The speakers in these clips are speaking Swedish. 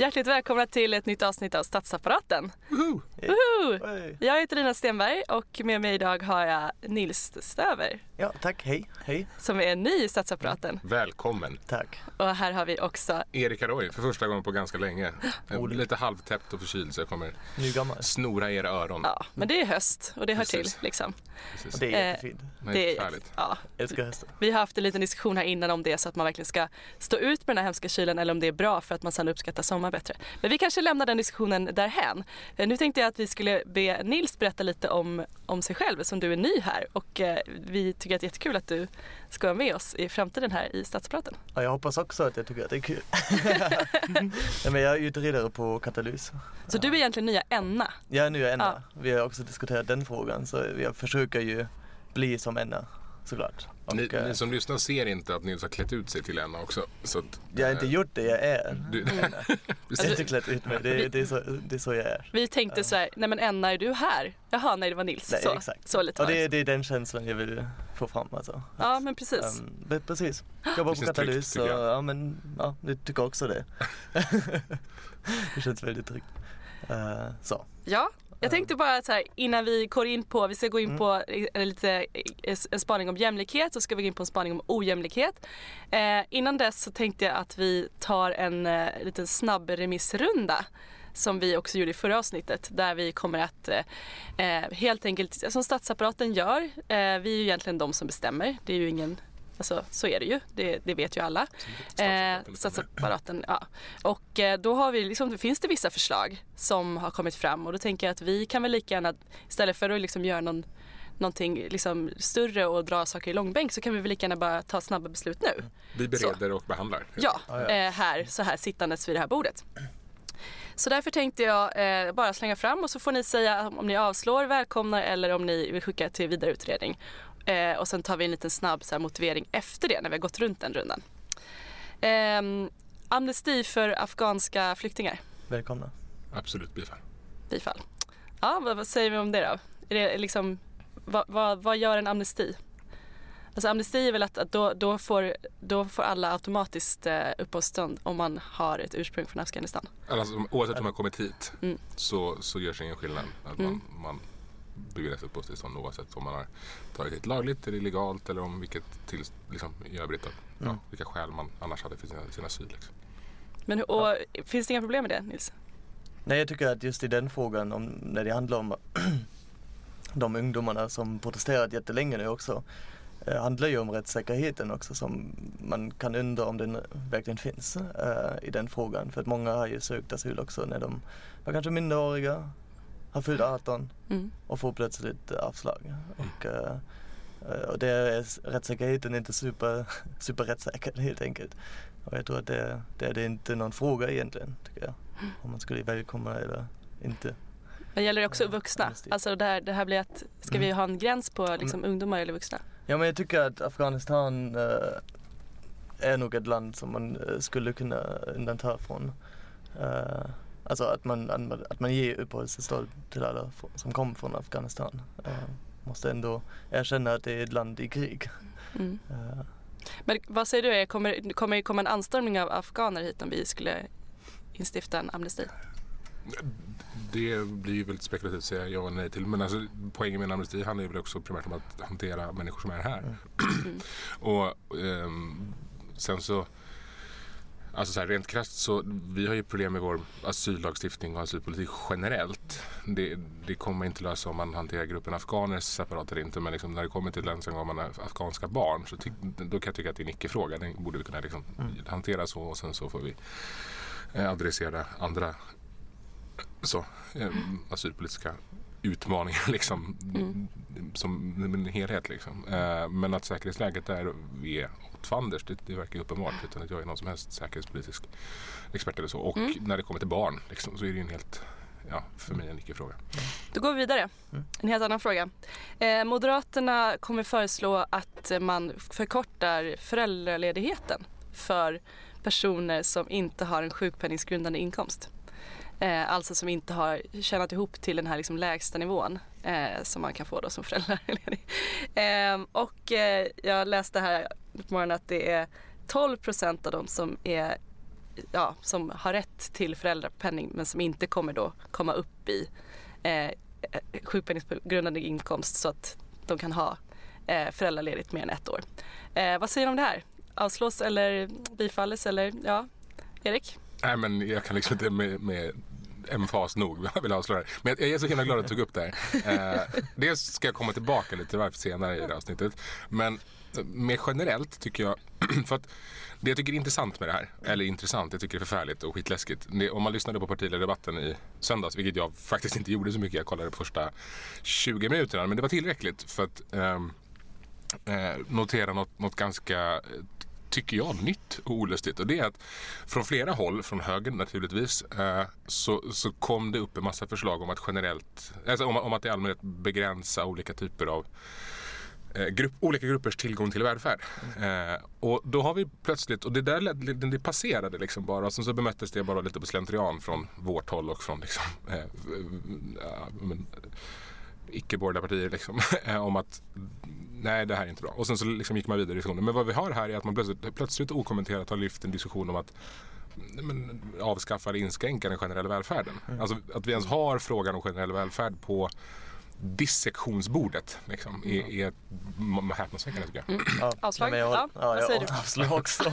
Hjärtligt välkomna till ett nytt avsnitt av Statsapparaten. Woho! Woho! Jag heter Lina Stenberg och med mig idag har jag Nils Stöver. Ja, tack. Hej. Hej. Som är ny i Statsapparaten. Välkommen. Tack. Och här har vi också Erika Roy för första gången på ganska länge. Oh, Lite halvtäppt och förkyld så jag kommer Nygammal. snora era öron. Ja, men det är höst och det hör Precis. till liksom. Precis. Och det är jättefint. Det Det är ja. Älskar hösten. Vi har haft en liten diskussion här innan om det så att man verkligen ska stå ut med den här hemska kylen eller om det är bra för att man sen uppskattar sommar bättre. Men vi kanske lämnar den diskussionen därhän. Eh, Nu tänkte jag att vi skulle be Nils berätta lite om, om sig själv som du är ny här och eh, vi tycker att det är jättekul att du ska vara med oss i framtiden här i Stadsapparaten. Ja, jag hoppas också att jag tycker att det är kul. ja, men jag är utredare på Katalys. Så du är egentligen nya Enna. Jag är nu Enna. Ja. Vi har också diskuterat den frågan så jag försöker ju bli som Enna såklart. Och, Ni, eh, ni som lyssnar ser inte att Nils har klätt ut sig till Enna också. Så att, jag har inte eh, gjort det, jag är Du, Jag har inte klätt ut mig, det, det, är så, det är så jag är. Vi tänkte så här, nej men Enna är du här? Jaha, nej det var Nils. Nej, så, exakt. så lite Och det, det. är den känslan jag vill få fram alltså. Ja men precis. Um, precis. Jobbar på Katalys tycker och ja men ja, jag tycker också det. det känns väldigt tryggt. Uh, så. Ja, jag tänkte bara så här innan vi går in på, vi ska gå in Mm. på en, lite, en spaning om jämlikhet så ska vi gå in på en spaning om ojämlikhet. Eh, innan dess så tänkte jag att vi tar en eh, liten snabb remissrunda som vi också gjorde i förra avsnittet där vi kommer att eh, eh, helt enkelt, som statsapparaten gör, eh, vi är ju egentligen de som bestämmer. Det är ju ingen Alltså så är det ju, det, det vet ju alla. Eh, statsapparaten, ja. Och eh, då har vi liksom, finns det vissa förslag som har kommit fram och då tänker jag att vi kan väl lika gärna, istället för att liksom göra någon, någonting liksom större och dra saker i långbänk så kan vi väl lika gärna bara ta snabba beslut nu. vi bereder och behandlar. Ja, ja. eh, här, så här sittandes vid det här bordet. Så därför tänkte jag eh, bara slänga fram och så får ni säga om ni avslår, välkomnar eller om ni vill skicka till vidare utredning. Eh, och sen tar vi en liten snabb så här, motivering efter det när vi har gått runt den rundan. Eh, amnesti för afghanska flyktingar. Välkomna. Absolut bifall. Bifall. Ja, vad, vad säger vi om det då? Är det liksom, vad, vad, vad gör en amnesti? Alltså amnesti är väl att, att då, då, får, då får alla automatiskt eh, uppehållstillstånd om man har ett ursprung från Afghanistan. Alltså, oavsett om man kommit hit Mm. så, så görs ingen skillnad. Att man, man beviljas uppehållstillstånd oavsett om man har tagit hit lagligt eller illegalt eller om vilket till, liksom, i övrigt. Ja, Mm. vilka skäl man annars hade för sin, sin asyl. Liksom. Men, och, Finns det inga problem med det Nils? Nej jag tycker att just i den frågan om, när det handlar om de ungdomarna som protesterat jättelänge nu också eh, handlar ju om rättssäkerheten också som man kan undra om den verkligen finns eh, i den frågan. För att många har ju sökt asyl också när de var kanske minderåriga, har fyllt 18 Mm. och får plötsligt avslag. Och, eh, eh, och det är rättssäkerheten är inte super, super rättssäker helt enkelt. Och jag tror att det, det är det inte någon fråga egentligen tycker jag. Om man skulle välkomna eller inte. Men gäller det också Ja, vuxna? Alltså det här, det här blir att, ska vi Mm. ha en gräns på liksom, ungdomar eller vuxna? Ja men jag tycker att Afghanistan eh, är nog ett land som man eh, skulle kunna undanta från. Eh, alltså att man, att man ger uppehållstillstånd till alla som kommer från Afghanistan. Eh, måste ändå erkänna att det är ett land i krig. Mm. Eh, Men vad säger du, är- kommer, kommer det komma en anstormning av afghaner hit om vi skulle instifta en amnesti? Det blir ju väldigt spekulativt att säga ja eller nej till. Men alltså, poängen med en amnesti handlar ju väl också primärt om att hantera människor som är här. Mm. och ehm, sen så Alltså så här, rent krasst så vi har ju problem med vår asyllagstiftning och asylpolitik generellt. Det, det kommer inte lösa om man hanterar gruppen afghaner separat eller inte. Men liksom när det kommer till ensamkommande afghanska barn så ty, då kan jag tycka att det är en icke-fråga. Den borde vi kunna liksom hantera så och sen så får vi eh, adressera andra så, eh, asylpolitiska utmaningar liksom, som en helhet. Liksom. Eh, men att säkerhetsläget där är fanders, det, det verkar uppenbart utan att jag är någon som helst säkerhetspolitisk expert eller så. Och när det kommer till barn liksom, så är det ju en helt, ja, för mig en icke-fråga. Då går vi vidare. En helt annan fråga. Eh, Moderaterna kommer föreslå att man förkortar föräldraledigheten för personer som inte har en sjukpenningsgrundande inkomst. Eh, alltså som inte har tjänat ihop till den här liksom lägsta nivån eh, som man kan få då som föräldraledig. Eh, och eh, jag läste här på morgonen att det är 12 procent av dem som är ja, som har rätt till föräldrapenning men som inte kommer då komma upp i eh, sjukpenninggrundande inkomst så att de kan ha eh, föräldraledigt mer än ett år. Eh, vad säger du om det här? Avslås eller bifalles eller ja, Erik? Nej men jag kan liksom inte med, med emfas nog jag vill avslöja det. Men jag är så himla glad att du tog upp det här. Eh, dels ska jag komma tillbaka lite till varför senare i det här avsnittet. Men eh, mer generellt tycker jag, för att det jag tycker är intressant med det här, eller intressant, jag tycker det är förfärligt och skitläskigt. Det, om man lyssnade på partiledardebatten i söndags, vilket jag faktiskt inte gjorde så mycket, jag kollade på första 20 minuterna, men det var tillräckligt för att ehm, eh, notera något, något ganska eh, tycker jag, nytt och olustigt. Och det är att från flera håll, från höger naturligtvis, eh, så, så kom det upp en massa förslag om att generellt, alltså om, om att i allmänhet begränsa olika typer av eh, grupp, olika gruppers tillgång till välfärd. Eh, och då har vi plötsligt, och det där led- det, det passerade liksom bara och sen så bemöttes det bara lite på slentrian från vårt håll och från liksom, eh, ja, men, icke-borgerliga partier liksom, om att nej det här är inte bra. Och sen så liksom gick man vidare i diskussionen. Men vad vi har här är att man plötsligt, plötsligt okommenterat har lyft en diskussion om att men, avskaffa eller inskränka den generella välfärden. Alltså att vi ens har frågan om generell välfärd på dissektionsbordet liksom, är, är m- häpnadsväckande tycker jag. Ja, Avslag? men jag, Ja, ja, vad jag säger du? avslag också.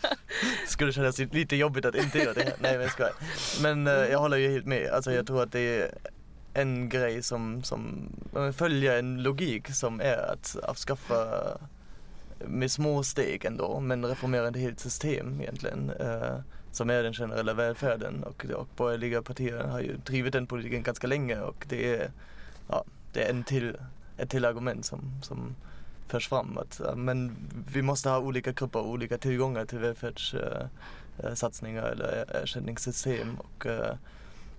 Skulle kännas lite jobbigt att inte göra det. Nej men jag skojar. Men eh, jag håller ju helt med. Alltså jag tror att det är en grej som, som följer en logik som är att avskaffa med små steg ändå, men reformera ett helt system egentligen. Eh, som är den generella välfärden och, och borgerliga partier har ju drivit den politiken ganska länge och det är, ja, det är en till, ett till argument som, som förs fram. Att, men vi måste ha olika grupper och olika tillgångar till välfärdssatsningar eh, eh, eller eh, ersättningssystem. Och, eh,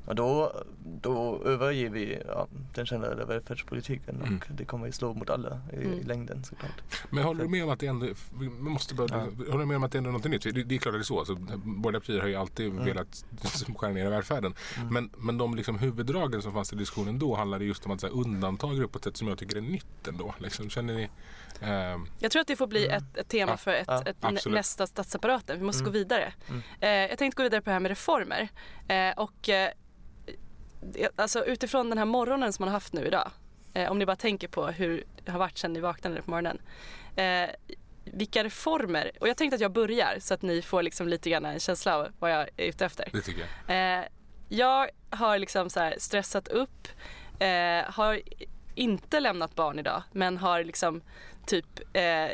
och då, då överger vi ja, den generella välfärdspolitiken och Mm. det kommer ju slå mot alla i, i längden såklart. Men håller du med om att det ändå, vi måste börja, håller du med om att det ändå är något nytt? Det, det är klart att det är så. Alltså, borgerliga partier har ju alltid velat skära ner välfärden. Men, men de liksom huvuddragen som fanns i diskussionen då handlade just om att så här, undanta grupper på ett sätt som jag tycker är nytt ändå. Liksom, känner ni? ehm, Jag tror att det får bli ett, ett tema Ja, för ett, ja, ett nästa statsapparaten. Vi måste gå vidare. Eh, jag tänkte gå vidare på det här med reformer. Eh, och eh, alltså utifrån den här morgonen som man har haft nu idag. Eh, om ni bara tänker på hur det har varit sedan ni vaknade på morgonen. Eh, vilka reformer, och jag tänkte att jag börjar så att ni får liksom lite grann en känsla av vad jag är ute efter. det tycker jag. Eh, jag har liksom så stressat upp, eh, har inte lämnat barn idag men har liksom typ, eh,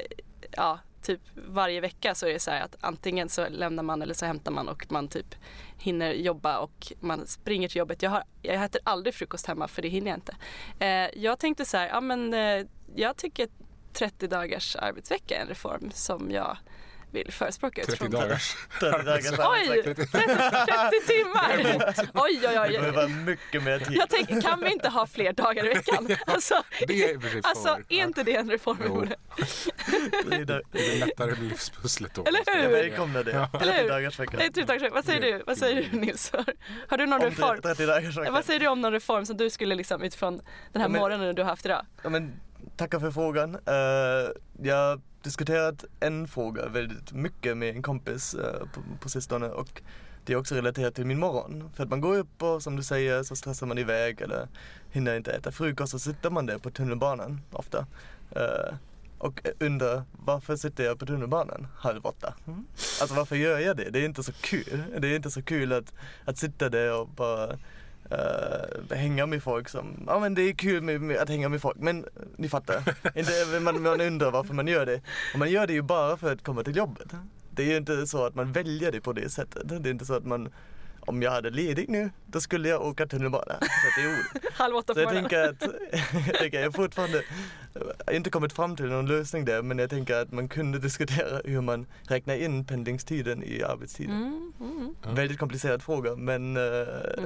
ja, typ varje vecka så är det så här att antingen så lämnar man eller så hämtar man och man typ hinner jobba och man springer till jobbet. Jag, har, jag äter aldrig frukost hemma för det hinner jag inte. Eh, jag tänkte så här, ja men eh, jag tycker 30 dagars arbetsvecka är en reform som jag vill förespråka 30 utifrån- dagars 30 dagars Oj! 30, 30 timmar! Oj, oj, oj. Det vara mycket mer tid. Jag tänker, kan vi inte ha fler dagar i veckan? Alltså, Det är alltså är inte det en reform vi borde? Det är lättare livspusslet då. Eller hur? Jag välkomnar det. Eller 30 hur? dagars vecka. Nej, typ, tack, vad säger du? Vad säger du Nils? Har du någon Om reform? 30 dagars vecka. Vad säger du om någon reform som du skulle liksom utifrån den här Ja, men- morgonen du har haft idag? Ja, men, tackar för frågan. Uh, jag diskuterat en fråga väldigt mycket med en kompis eh, på, på sistone och det är också relaterat till min morgon. För att man går upp och som du säger så stressar man iväg eller hinner inte äta frukost och så sitter man där på tunnelbanan ofta. Eh, och undrar varför sitter jag på tunnelbanan halv åtta? Alltså varför gör jag det? Det är inte så kul. Det är inte så kul att, att sitta där och bara uh, hänga med folk som, ja men det är kul med, med att hänga med folk men ni fattar. inte, man, man undrar varför man gör det. Och man gör det ju bara för att komma till jobbet. Det är ju inte så att man väljer det på det sättet. Det är inte så att man om jag hade ledigt nu, då skulle jag åka tunnelbana. Så att det är. Halv åtta Så på jag tänker att, jag tänker, jag har fortfarande inte kommit fram till någon lösning där, men jag tänker att man kunde diskutera hur man räknar in pendlingstiden i arbetstiden. Mm, mm, Väldigt komplicerad fråga, men, eh,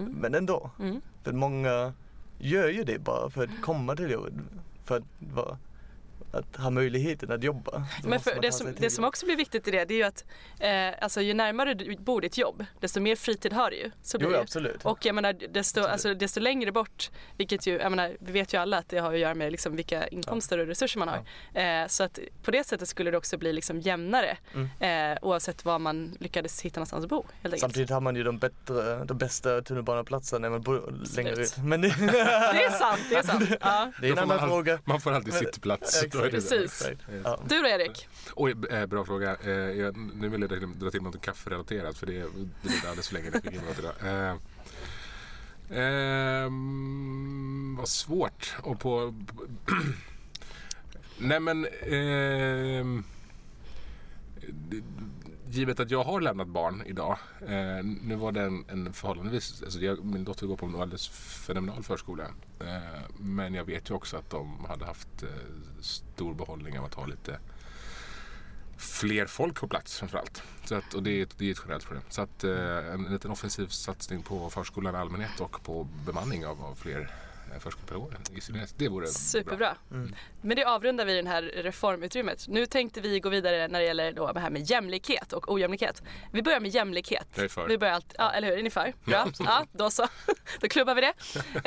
men ändå. mm. För många gör ju det bara för att komma till jobbet, för att, vara, att ha möjligheten att jobba. Men för det, som, det som också blir viktigt i det, det är ju att eh, alltså, ju närmare du bor ditt jobb, desto mer fritid har du ju. Så blir Jo, ju. absolut. Och jag menar, desto, alltså, desto längre bort, vilket ju, jag menar, vi vet ju alla att det har att göra med liksom vilka inkomster och resurser man har. Eh, så att på det sättet skulle det också bli liksom jämnare Mm. eh, oavsett var man lyckades hitta någonstans att bo. Samtidigt har man ju de, bättre, de bästa tunnelbaneplatserna när man bor längre ut. Men det, Det är sant, det är sant. Ja. det är en annan all- fråga. Man får alltid sittplats. Är. Precis. Ja. Du då Erik? Oj, eh, bra fråga. Eh, jag, nu vill jag dra- till något kafferelaterat för det, det blev alldeles för länge. Idag. Eh, ehm, vad svårt. Och på... Nej men... det- givet att jag har lämnat barn idag. Eh, nu var det en, en förhållandevis... Alltså jag, min dotter går på en alldeles fenomenal förskola. Eh, men jag vet ju också att de hade haft eh, stor behållning av att ha lite fler folk på plats framförallt. Så att, och det är, det är ett generellt problem. Så att eh, en, en liten offensiv satsning på förskolan i allmänhet och på bemanning av, av fler eh, förskolepedagoger i synnerhet. Det vore bra. Superbra. Mm. Men det avrundar vi den här reformutrymmet. Nu tänkte vi gå vidare när det gäller då det här med jämlikhet och ojämlikhet. Vi börjar med jämlikhet. Jag är för. Vi börjar allt, ja, eller hur? Är ni för? Bra. Ja, då så. Då klubbar vi det.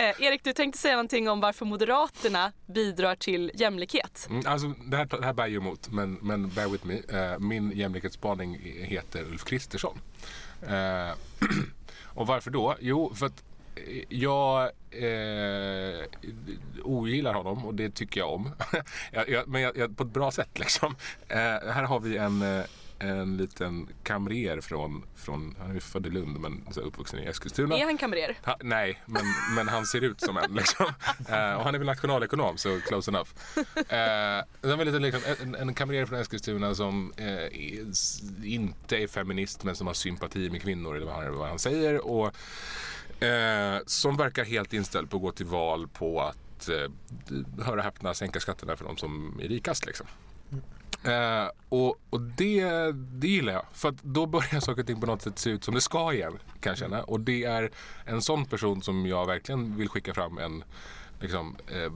Eh, Erik, du tänkte säga någonting om varför Moderaterna bidrar till jämlikhet. Mm, alltså, det, här, det här bär ju emot, men, men bear with me. Eh, min jämlikhetsspaning heter Ulf Kristersson. Eh, och varför då? Jo, för att jag eh, ogillar honom och det tycker jag om. jag, jag, men jag, på ett bra sätt liksom. Eh, här har vi en, eh, en liten kamrer från, från, han är född i Lund men så uppvuxen i Eskilstuna. Är han kamrer? Ha, nej, men, men han ser ut som en. Liksom. Eh, och han är väl nationalekonom, så close enough. Sen var det liksom, en, en kamrer från Eskilstuna som eh, inte är feminist men som har sympati med kvinnor, eller vad han, vad han säger. Och, eh, som verkar helt inställd på att gå till val på att, eh, höra häpna, sänka skatterna för de som är rikast. Liksom. Eh, och och det, det gillar jag. För att då börjar saker och ting på något sätt se ut som det ska igen. Kan jag känna. Och det är en sån person som jag verkligen vill skicka fram en liksom, eh,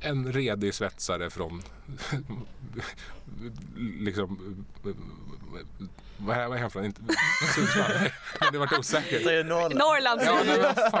en redig svetsare från liksom vad är, han från? Sundsvall? Det vart osäkert. Norrland. Norrland Ja, men